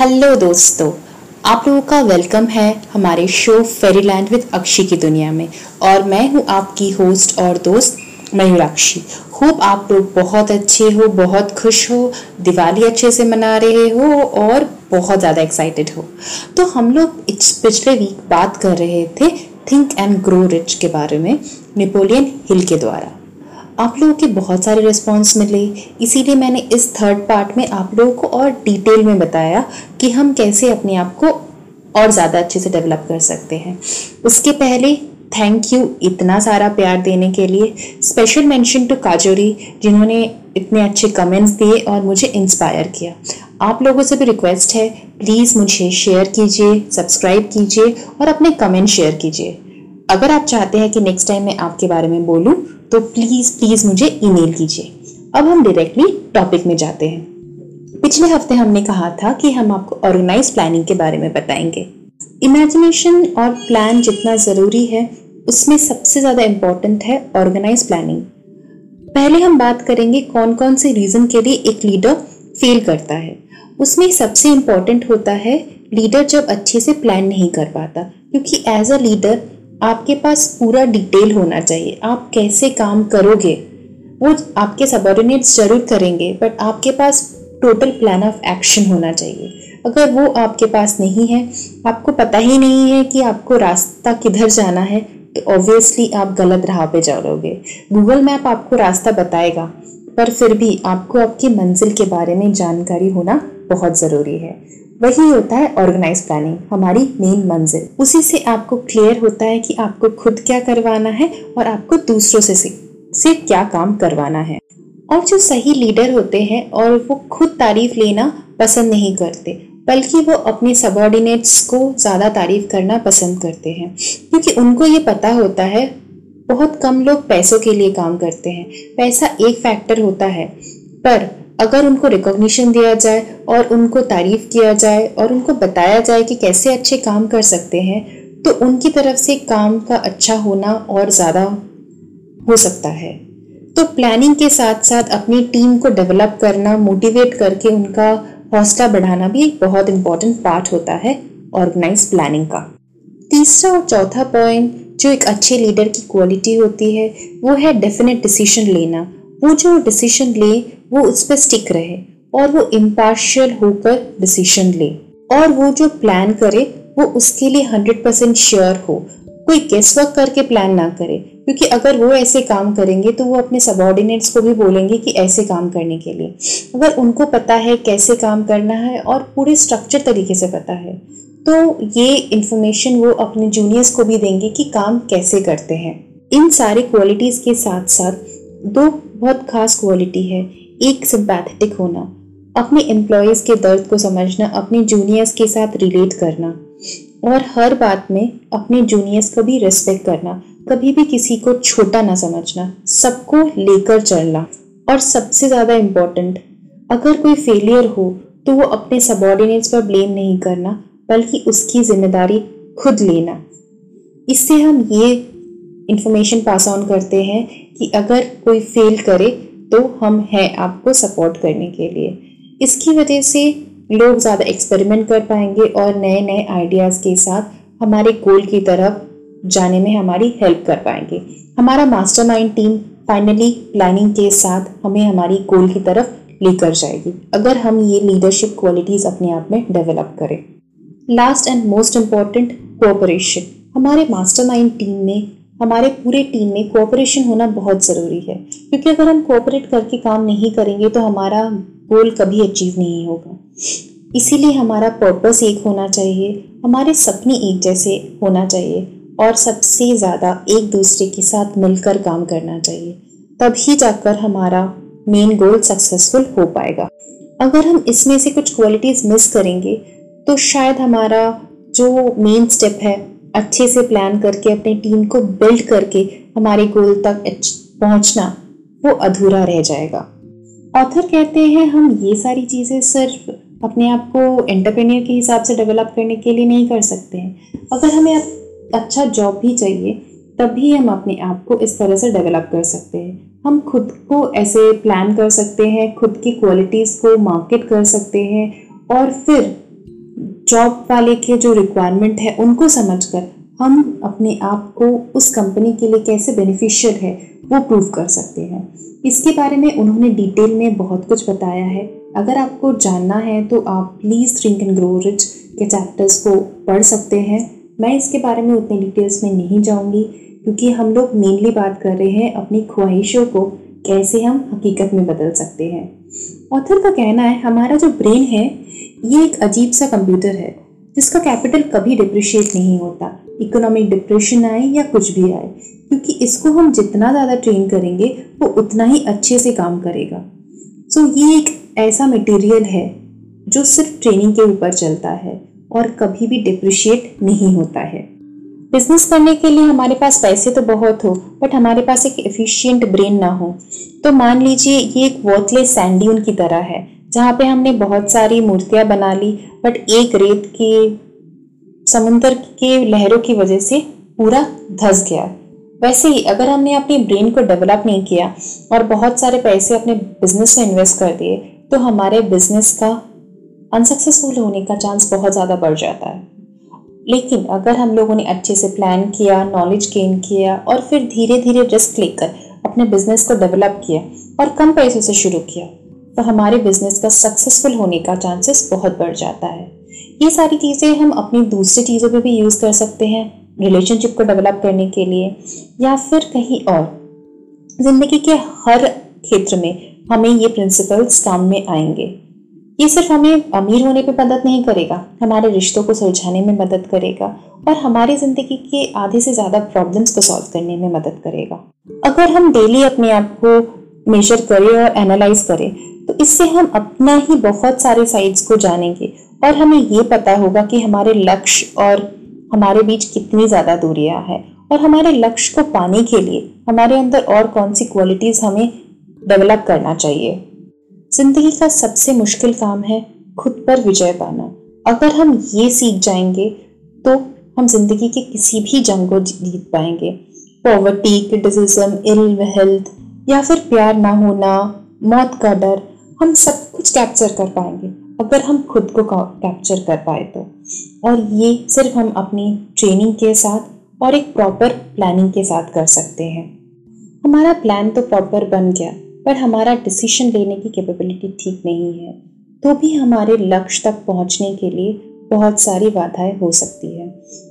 Hello दोस्तों, आप लोगों का वेलकम है हमारे शो फेरीलैंड विद अक्षी की दुनिया में। और मैं हूँ आपकी होस्ट और दोस्त मयूराक्षी। होप आप लोग बहुत अच्छे हो, बहुत खुश हो, दिवाली अच्छे से मना रहे हो और बहुत ज़्यादा एक्साइटेड हो। तो हम लोग पिछले वीक बात कर रहे थे थिंक एंड ग्रो रिच के बारे में नेपोलियन हिल के द्वारा। आप लोगों के बहुत सारे रिस्पॉन्स मिले। इसीलिए मैंने इस थर्ड पार्ट में आप लोगों को और डिटेल में बताया कि हम कैसे अपने आप को और ज़्यादा अच्छे से डेवलप कर सकते हैं। उसके पहले थैंक यू इतना सारा प्यार देने के लिए। स्पेशल मेंशन टू काजोरी जिन्होंने इतने अच्छे कमेंट्स दिए और मुझे इंस्पायर किया। आप लोगों से भी रिक्वेस्ट है प्लीज़ मुझे शेयर कीजिए सब्सक्राइब कीजिए और अपने कमेंट शेयर कीजिए। अगर आप चाहते हैं कि नेक्स्ट टाइम मैं आपके बारे में बोलूँ तो प्लीज़ प्लीज़ मुझे ईमेल कीजिए। अब हम डायरेक्टली टॉपिक में जाते हैं। पिछले हफ़्ते हमने कहा था कि हम आपको ऑर्गेनाइज प्लानिंग के बारे में बताएँगे। इमेजिनेशन और प्लान जितना ज़रूरी है, उसमें सबसे ज़्यादा इम्पोर्टेंट है ऑर्गेनाइज प्लानिंग पहले हम बात करेंगे कौन कौन से रीज़न के लिए एक लीडर फेल करता है। उसमें सबसे इम्पोर्टेंट होता है लीडर जब अच्छे से प्लान नहीं कर पाता, क्योंकि एज अ लीडर आपके पास पूरा डिटेल होना चाहिए। आप कैसे काम करोगे, वो आपके सबॉर्डिनेट्स ज़रूर करेंगे बट आपके पास टोटल प्लान ऑफ़ एक्शन होना चाहिए। अगर वो आपके पास नहीं है, आपको पता ही नहीं है कि आपको रास्ता किधर जाना है तो ऑब्वियसली आप गलत राह पे जाओगे। गूगल मैप आपको रास्ता बताएगा, पर फिर भी आपको आपकी मंजिल के बारे में जानकारी होना बहुत ज़रूरी है। वही होता है ऑर्गेनाइज प्लानिंग हमारी मेन मंजिल। उसी से आपको क्लियर होता है कि आपको खुद क्या करवाना है और आपको दूसरों से से क्या काम करवाना है। और जो सही लीडर होते हैं और वो खुद तारीफ़ लेना पसंद नहीं करते, बल्कि वो अपने सबॉर्डिनेट्स को ज़्यादा तारीफ़ करना पसंद करते हैं। क्योंकि उनको ये पता होता है, बहुत कम लोग पैसों के लिए काम करते हैं। पैसा एक फैक्टर होता है, पर अगर उनको रिकॉग्निशन दिया जाए और उनको तारीफ़ किया जाए और उनको बताया जाए कि कैसे अच्छे काम कर सकते हैं तो उनकी तरफ़ से काम का अच्छा होना और ज़्यादा हो सकता है। तो प्लानिंग के साथ साथ अपनी टीम को डेवलप करना मोटिवेट करके उनका हौसला बढ़ाना भी एक बहुत इंपॉर्टेंट पार्ट होता है ऑर्गेनाइज प्लानिंग का। तीसरा और चौथा पॉइंट जो एक अच्छे लीडर की क्वालिटी होती है, वो है डेफिनेट डिसीज़न लेना। वो जो डिसीज़न ले वो उस पर स्टिक रहे और वो इम्पार्शियल होकर डिसीज़न ले। और वो जो प्लान करे, वो उसके लिए हंड्रेड परसेंट श्योर हो। कोई गेस वर्क करके प्लान ना करे। क्योंकि अगर वो ऐसे काम करेंगे तो वो अपने सबॉर्डिनेट्स को भी बोलेंगे कि ऐसे काम करने के लिए। अगर उनको पता है कैसे काम करना है और पूरे स्ट्रक्चर तरीके से पता है तो ये इन्फॉर्मेशन वो अपने जूनियर्स को भी देंगे कि काम कैसे करते हैं। इन सारे क्वालिटीज़ के साथ साथ दो बहुत खास क्वालिटी है। एक सिंपैथेटिक होना, अपने एम्प्लॉयज़ के दर्द को समझना, अपने जूनियर्स के साथ रिलेट करना, और हर बात में अपने जूनियर्स को भी रिस्पेक्ट करना, कभी भी किसी को छोटा ना समझना, सबको लेकर चलना, और सबसे ज़्यादा इम्पोर्टेंट अगर कोई फेलियर हो तो वो अपने सबॉर्डिनेट्स पर ब्लेम नहीं करना, बल्कि उसकी ज़िम्मेदारी खुद लेना। इससे हम ये इंफॉर्मेशन पास ऑन करते हैं कि अगर कोई फेल करे तो हम हैं आपको सपोर्ट करने के लिए। इसकी वजह से लोग ज़्यादा एक्सपेरिमेंट कर पाएँगे और नए नए आइडियाज़ के साथ हमारे गोल की तरफ़ जाने में हमारी हेल्प कर पाएँगे। हमारा मास्टरमाइंड टीम फाइनली प्लानिंग के साथ हमें हमारी गोल की तरफ़ लेकर जाएगी, अगर हम ये लीडरशिप क्वालिटीज़ अपने आप में डेवलप करें। Last and most important cooperation हमारे मास्टरमाइंड टीम में हमारे पूरे टीम में कोऑपरेशन होना बहुत ज़रूरी है। क्योंकि अगर हम कोऑपरेट करके काम नहीं करेंगे तो हमारा गोल कभी अचीव नहीं होगा। इसीलिए हमारा पर्पस एक होना चाहिए, हमारे सपने एक जैसे होना चाहिए, और सबसे ज़्यादा एक दूसरे के साथ मिलकर काम करना चाहिए। तभी जाकर हमारा मेन गोल सक्सेसफुल हो पाएगा। अगर हम इसमें से कुछ क्वालिटीज़ मिस करेंगे तो शायद हमारा जो मेन स्टेप है अच्छे से प्लान करके, अपनी टीम को बिल्ड करके हमारे गोल तक पहुँचना, वो अधूरा रह जाएगा। ऑथर कहते हैं, हम ये सारी चीज़ें सिर्फ़ अपने आप को एंटरप्रेन्योर के हिसाब से डेवलप करने के लिए नहीं कर सकते हैं। अगर हमें अच्छा जॉब भी चाहिए तभी हम अपने आप को इस तरह से डेवलप कर सकते हैं। हम खुद को ऐसे प्लान कर सकते हैं, खुद की क्वालिटीज़ को मार्केट कर सकते हैं और फिर जॉब वाले के जो रिक्वायरमेंट है, उनको समझकर हम अपने आप को उस कंपनी के लिए कैसे बेनिफिशियल है, वो प्रूव कर सकते हैं। इसके बारे में उन्होंने डिटेल में बहुत कुछ बताया है। अगर आपको जानना है तो आप please think and grow rich के चैप्टर्स को पढ़ सकते हैं। मैं इसके बारे में उतने डिटेल्स में नहीं जाऊँगी, क्योंकि हम लोग मेनली बात कर रहे हैं अपनी ख्वाहिशों को, कैसे हम हकीकत में बदल सकते हैं। ऑथर का कहना है, हमारा जो ब्रेन है ये एक अजीब सा कंप्यूटर है, जिसका कैपिटल कभी डिप्रिशिएट नहीं होता। इकोनॉमिक डिप्रेशन आए या कुछ भी आए, क्योंकि इसको हम जितना ज़्यादा ट्रेन करेंगे, वो उतना ही अच्छे से काम करेगा। सो ये एक ऐसा मटेरियल है, जो सिर्फ़ ट्रेनिंग के ऊपर चलता है और कभी भी डिप्रिशिएट नहीं होता है। बिज़नेस करने के लिए हमारे पास पैसे तो बहुत हो बट हमारे पास एक एफिशिएंट ब्रेन ना हो। तो मान लीजिए, ये एक वर्थलेस सैंडीन की तरह है। जहाँ पे हमने बहुत सारी मूर्तियाँ बना ली बट एक रेत के, समुंदर के लहरों की वजह से पूरा धस गया। वैसे ही अगर हमने अपने ब्रेन को डेवलप नहीं किया और बहुत सारे पैसे अपने बिज़नेस में इन्वेस्ट कर दिए तो हमारे बिज़नेस का अनसक्सेसफुल होने का चांस बहुत ज़्यादा बढ़ जाता है। लेकिन अगर हम लोगों ने अच्छे से प्लान किया नॉलेज गेन किया और फिर धीरे धीरे रिस्क लेकर अपने बिज़नेस को डेवलप किया और कम पैसों से शुरू किया तो हमारे बिज़नेस का सक्सेसफुल होने का चांसेस बहुत बढ़ जाता है। ये सारी चीज़ें हम अपनी दूसरी चीज़ों पे भी यूज़ कर सकते हैं रिलेशनशिप को डेवलप करने के लिए, या फिर कहीं और। ज़िंदगी के हर क्षेत्र में हमें ये प्रिंसिपल्स काम में आएँगे। ये सिर्फ़ हमें अमीर होने पे मदद नहीं करेगा, हमारे रिश्तों को सुलझाने में मदद करेगा, और हमारी ज़िंदगी के आधे से ज़्यादा प्रॉब्लम्स को सॉल्व करने में मदद करेगा। अगर हम डेली अपने आप को मेजर करें और एनालाइज करें तो इससे हम अपना ही बहुत सारे साइड्स को जानेंगे और हमें ये पता होगा कि हमारे लक्ष्य और हमारे बीच कितनी ज़्यादा दूरियाँ हैं और हमारे लक्ष्य को पाने के लिए हमारे अंदर और कौन सी क्वालिटीज़ हमें डेवलप करना चाहिए। ज़िंदगी का सबसे मुश्किल काम है खुद पर विजय पाना। अगर हम ये सीख जाएँगे तो हम ज़िंदगी के किसी भी जंग को जीत पाएँगे। पॉवर्टी क्रिटिसिज्म इल हेल्थ या फिर प्यार ना होना, मौत का डर हम सब कुछ कैप्चर कर पाएँगे। अगर हम खुद को कैप्चर कर पाए तो। और ये सिर्फ़ हम अपनी ट्रेनिंग के साथ और एक प्रॉपर प्लानिंग के साथ कर सकते हैं। हमारा प्लान तो प्रॉपर बन गया, पर हमारा डिसीज़न लेने की कैपेबिलिटी ठीक नहीं है। तो भी हमारे लक्ष्य तक पहुँचने के लिए बहुत सारी बाधाएँ हो सकती है।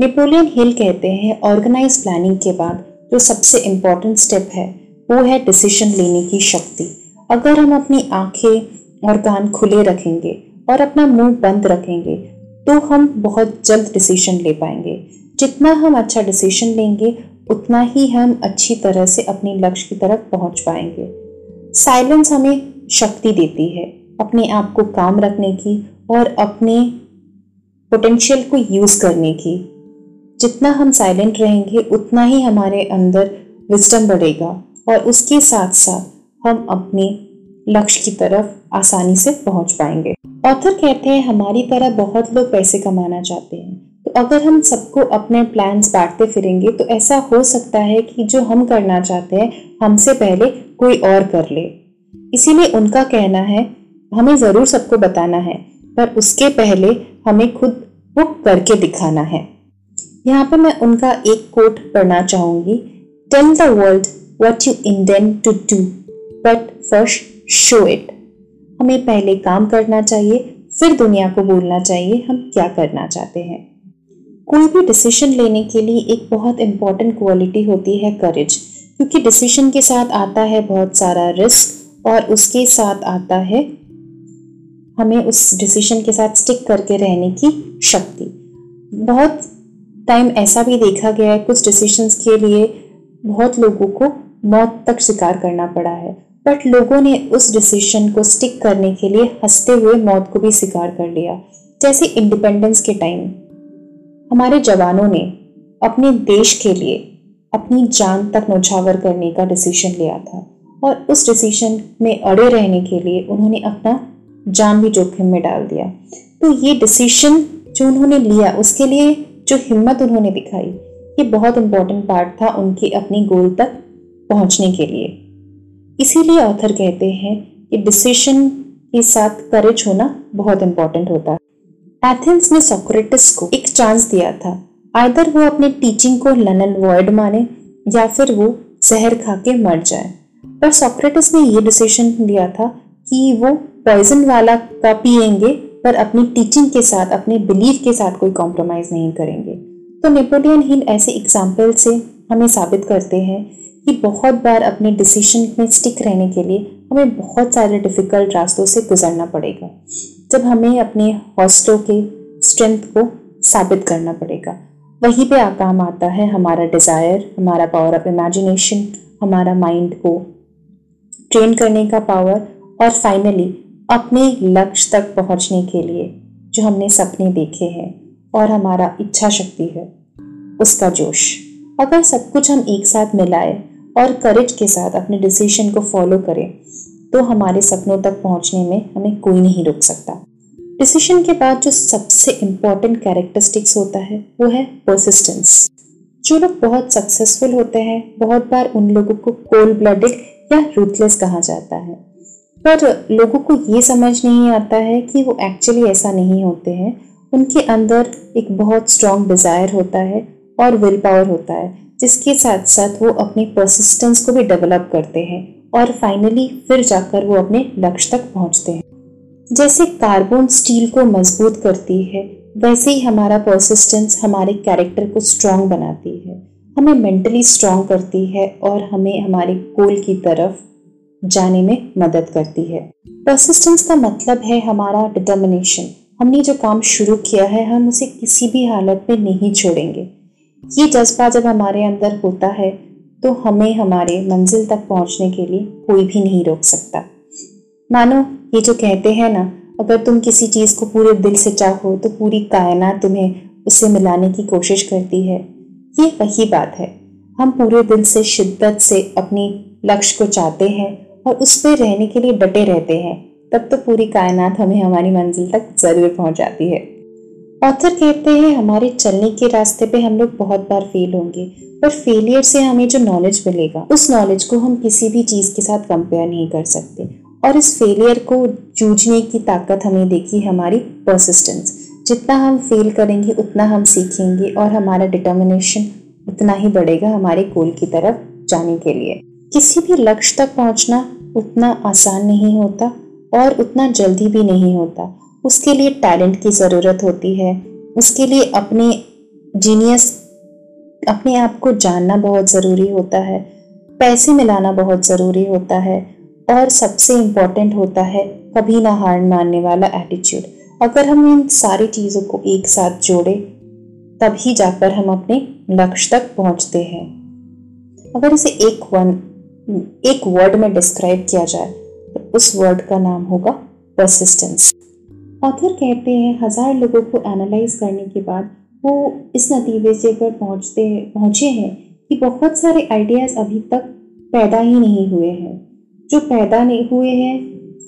नेपोलियन हिल कहते हैं ऑर्गेनाइज प्लानिंग के बाद जो सबसे इम्पोर्टेंट स्टेप है, वो है डिसीज़न लेने की शक्ति। अगर हम अपनी आँखें और कान खुले रखेंगे और अपना मुँह बंद रखेंगे तो हम बहुत जल्द डिसीज़न ले पाएँगे। जितना हम अच्छा डिसीज़न लेंगे, उतना ही हम अच्छी तरह से अपने लक्ष्य की तरफ़ पहुँच पाएँगे। साइलेंस हमें शक्ति देती है अपने आप को काम रखने की और अपने पोटेंशियल को यूज़ करने की। जितना हम साइलेंट रहेंगे, उतना ही हमारे अंदर विजडम बढ़ेगा और उसके साथ साथ हम अपने लक्ष्य की तरफ़ आसानी से पहुँच पाएँगे। ऑथर कहते हैं, हमारी तरह बहुत लोग पैसे कमाना चाहते हैं। तो अगर हम सबको अपने प्लान्स बांटते फिरेंगे तो ऐसा हो सकता है कि जो हम करना चाहते हैं, हमसे पहले कोई और कर ले। इसीलिए उनका कहना है, हमें ज़रूर सबको बताना है, पर उसके पहले हमें खुद वो करके दिखाना है। यहाँ पर मैं उनका एक कोट पढ़ना चाहूँगी। Tell the world what you intend to do but first show it हमें पहले काम करना चाहिए, फिर दुनिया को बोलना चाहिए, हम क्या करना चाहते हैं। कोई भी डिसीज़न लेने के लिए एक बहुत इंपॉर्टेंट क्वालिटी होती है करेज क्योंकि डिसीज़न के साथ आता है बहुत सारा रिस्क और उसके साथ आता है हमें उस डिसीज़न के साथ स्टिक करके रहने की शक्ति। बहुत टाइम ऐसा भी देखा गया है, कुछ डिसीजंस के लिए बहुत लोगों को मौत तक शिकार करना पड़ा है। बट लोगों ने उस डिसीज़न को स्टिक करने के लिए हँसते हुए मौत को भी स्वीकार कर लिया, जैसे इंडिपेंडेंस के टाइम हमारे जवानों ने अपने देश के लिए अपनी जान तक नौछावर करने का डिसीज़न लिया था और उस डिसीज़न में अड़े रहने के लिए उन्होंने अपना जान भी जोखिम में डाल दिया। तो ये डिसीज़न जो उन्होंने लिया, उसके लिए जो हिम्मत उन्होंने दिखाई, ये बहुत इंपॉर्टेंट पार्ट था उनके अपनी गोल तक पहुँचने के लिए। इसीलिए ऑथर कहते हैं कि डिसीशन के साथ करेज होना बहुत इंपॉर्टेंट होता है। एथेंस ने सोक्रेटिस को एक चांस दिया था। आइदर वो अपने टीचिंग को लनन वर्ड माने या फिर वो जहर खा के मर जाए। पर सोक्रेटिस ने ये डिसीज़न लिया था कि वो पॉइजन वाला का पिएँगे पर अपनी टीचिंग के साथ, अपने बिलीफ के साथ कोई कॉम्प्रोमाइज नहीं करेंगे। तो नेपोलियन हिल ऐसे एग्ज़ाम्पल से हमें साबित करते हैं कि बहुत बार अपने डिसीज़न में स्टिक रहने के लिए हमें बहुत सारे डिफ़िकल्ट रास्तों से गुजरना पड़ेगा। जब हमें अपने हौसलों के स्ट्रेंथ को साबित करना पड़ेगा। वहीं पे काम आता है हमारा डिज़ायर हमारा पावर ऑफ़ इमेजिनेशन हमारा माइंड को ट्रेन करने का पावर और फाइनली अपने लक्ष्य तक पहुँचने के लिए जो हमने सपने देखे हैं और हमारा इच्छा शक्ति है, उसका जोश। अगर सब कुछ हम एक साथ मिलाए और करेज के साथ अपने डिसीज़न को फॉलो करें तो हमारे सपनों तक पहुँचने में हमें कोई नहीं रोक सकता। डिसीज़न के बाद जो सबसे इंपॉर्टेंट कैरेक्टरिस्टिक्स होता है, वो है परसिस्टेंस जो लोग बहुत सक्सेसफुल होते हैं, बहुत बार उन लोगों को कोल्ड ब्लडेड या रूथलेस कहा जाता है। पर लोगों को ये समझ नहीं आता है कि वो एक्चुअली ऐसा नहीं होते हैं। उनके अंदर एक बहुत स्ट्रॉन्ग डिज़ायर होता है और विल पावर होता है, जिसके साथ साथ वो अपनी परसिस्टेंस को भी डेवलप करते हैं और फाइनली फिर जाकर वो अपने लक्ष्य तक पहुँचते हैं। जैसे कार्बन स्टील को मज़बूत करती है, वैसे ही हमारा परसिस्टेंस हमारे कैरेक्टर को स्ट्रांग बनाती है। हमें मेंटली स्ट्रांग करती है और हमें हमारे गोल की तरफ़ जाने में मदद करती है। परसिस्टेंस का मतलब है हमारा डिटर्मिनेशन हमने जो काम शुरू किया है, हम उसे किसी भी हालत में नहीं छोड़ेंगे। ये जज्बा जब हमारे अंदर होता है तो हमें हमारे मंजिल तक पहुँचने के लिए कोई भी नहीं रोक सकता। मानो, ये जो कहते हैं ना, अगर तुम किसी चीज़ को पूरे दिल से चाहो तो पूरी कायनात तुम्हें उससे मिलाने की कोशिश करती है। ये वही बात है। हम पूरे दिल से, शिद्दत से अपनी लक्ष्य को चाहते हैं और उस पर रहने के लिए डटे रहते हैं। तब तो पूरी कायनात हमें हमारी मंजिल तक ज़रूर पहुँच जाती है। ऑथर कहते हैं, हमारे चलने के रास्ते पे हम लोग बहुत बार फेल होंगे, पर फेलियर से हमें जो नॉलेज मिलेगा, उस नॉलेज को हम किसी भी चीज़ के साथ कंपेयर नहीं कर सकते। और इस फेलियर को जूझने की ताकत हमें देखी हमारी परसिस्टेंस जितना हम फेल करेंगे, उतना हम सीखेंगे और हमारा डिटर्मिनेशन उतना ही बढ़ेगा हमारे गोल की तरफ़ जाने के लिए। किसी भी लक्ष्य तक पहुँचना उतना आसान नहीं होता और उतना जल्दी भी नहीं होता। उसके लिए टैलेंट की ज़रूरत होती है। उसके लिए अपने जीनियस अपने आप को जानना बहुत ज़रूरी होता है। पैसे मिलाना बहुत ज़रूरी होता है और सबसे इम्पोर्टेंट होता है कभी ना हार मानने वाला एटीट्यूड अगर हम इन सारी चीज़ों को एक साथ जोड़े, तभी जाकर हम अपने लक्ष्य तक पहुँचते हैं। अगर इसे एक वन, एक वर्ड में डिस्क्राइब किया जाए तो उस वर्ड का नाम होगा परसिस्टेंस ऑथर कहते हैं, हज़ार लोगों को एनालाइज करने के बाद वो इस नतीजे पर पहुँचते, पहुँचे हैं कि बहुत सारे आइडियाज़ अभी तक पैदा ही नहीं हुए हैं। जो पैदा नहीं हुए हैं,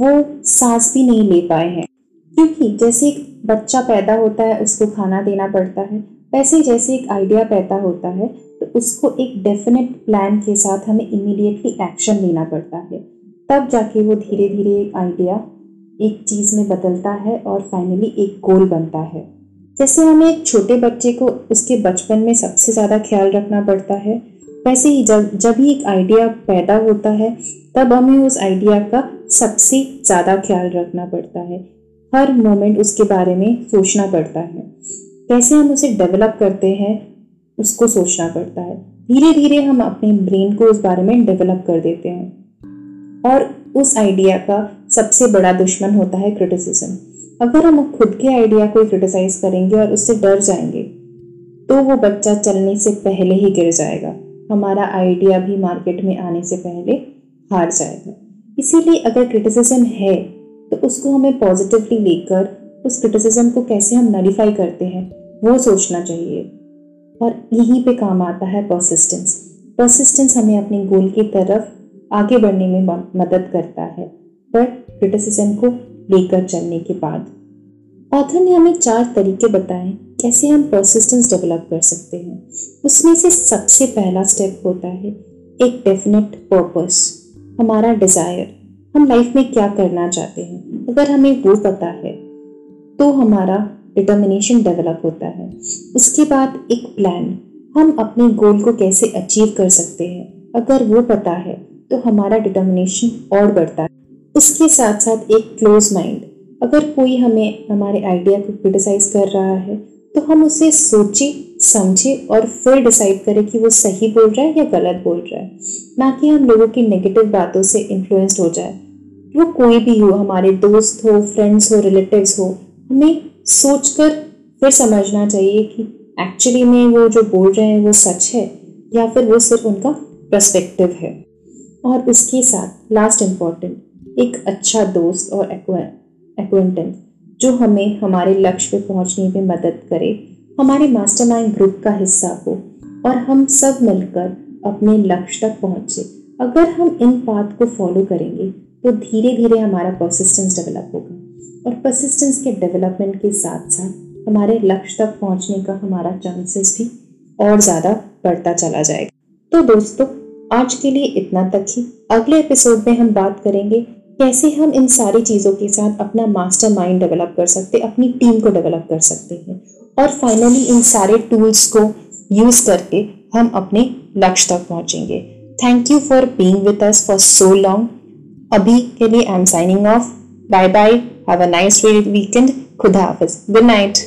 वो सांस भी नहीं ले पाए हैं। क्योंकि जैसे एक बच्चा पैदा होता है, उसको खाना देना पड़ता है, वैसे जैसे एक आइडिया पैदा होता है तो उसको एक डेफिनेट प्लान के साथ हमें इमीडिएटली एक्शन लेना पड़ता है। तब जाके वो धीरे धीरे एक आइडिया एक चीज़ में बदलता है और फाइनली एक गोल बनता है। जैसे हमें एक छोटे बच्चे को उसके बचपन में सबसे ज़्यादा ख्याल रखना पड़ता है, वैसे ही जब जब ही एक आइडिया पैदा होता है, तब हमें उस आइडिया का सबसे ज़्यादा ख्याल रखना पड़ता है। हर मोमेंट उसके बारे में सोचना पड़ता है। कैसे हम उसे डेवलप करते हैं, उसको सोचना पड़ता है। धीरे धीरे हम अपने ब्रेन को उस बारे में डेवलप कर देते हैं। और उस आइडिया का सबसे बड़ा दुश्मन होता है क्रिटिसिज्म अगर हम खुद के आइडिया को क्रिटिसाइज करेंगे और उससे डर जाएँगे तो वो बच्चा चलने से पहले ही गिर जाएगा। हमारा आइडिया भी मार्केट में आने से पहले हार जाएगा। इसीलिए अगर क्रिटिसिज्म है तो उसको हमें पॉजिटिवली लेकर उस क्रिटिसिज्म को कैसे हम नलीफाई करते हैं, वो सोचना चाहिए। और यहीं पे काम आता है परसिस्टेंस परसिस्टेंस हमें अपने गोल की तरफ़ आगे बढ़ने में मदद करता है। पर क्रिटिसिज्म को लेकर चलने के बाद। ऑथर ने हमें चार तरीके बताए, कैसे हम परसिस्टेंस डेवलप कर सकते हैं। उसमें से सबसे पहला स्टेप होता है, एक डेफिनेट पर्पस हमारा डिज़ायर हम लाइफ में क्या करना चाहते हैं। अगर हमें वो पता है तो हमारा डिटर्मिनेशन डेवलप होता है। उसके बाद एक प्लान हम अपने गोल को कैसे अचीव कर सकते हैं। अगर वो पता है तो हमारा डिटर्मिनेशन और बढ़ता है। उसके साथ साथ एक क्लोज माइंड अगर कोई हमें, हमारे आइडिया को क्रिटिसाइज कर रहा है तो हम उसे सोचे, समझे और फिर डिसाइड करें कि वो सही बोल रहा है या गलत बोल रहा है। ना कि हम लोगों की नेगेटिव बातों से इन्फ्लुएंस्ड हो जाए। वो कोई भी हो, हमारे दोस्त हो फ्रेंड्स हो रिलेटिव्स हो, हमें सोचकर फिर समझना चाहिए कि एक्चुअली में वो जो बोल रहे हैं वो सच है या फिर वो सिर्फ़ उनका प्रस्पेक्टिव है। और उसके साथ लास्ट इंपॉर्टेंट एक अच्छा दोस्त और एक्वेंटेंस जो हमें हमारे लक्ष्य पे पहुँचने में मदद करे, हमारे मास्टरमाइंड ग्रुप का हिस्सा हो, और हम सब मिलकर अपने लक्ष्य तक पहुँचे। अगर हम इन बात को फॉलो करेंगे तो धीरे धीरे हमारा परसिस्टेंस डेवलप होगा। और परसिस्टेंस के डेवलपमेंट के साथ साथ हमारे लक्ष्य तक पहुँचने का हमारा चांसेस भी और ज़्यादा बढ़ता चला जाएगा। तो दोस्तों, आज के लिए इतना तक ही। अगले एपिसोड में हम बात करेंगे कैसे हम इन सारी चीज़ों के साथ अपना मास्टर माइंड डेवलप कर सकते, अपनी टीम को डेवलप कर सकते हैं? और फाइनली इन सारे टूल्स को यूज़ करके हम अपने लक्ष्य तक पहुँचेंगे। Thank you for being with us for so long अभी के लिए I am signing off bye bye have a nice weekend खुदा हाफिज. Good night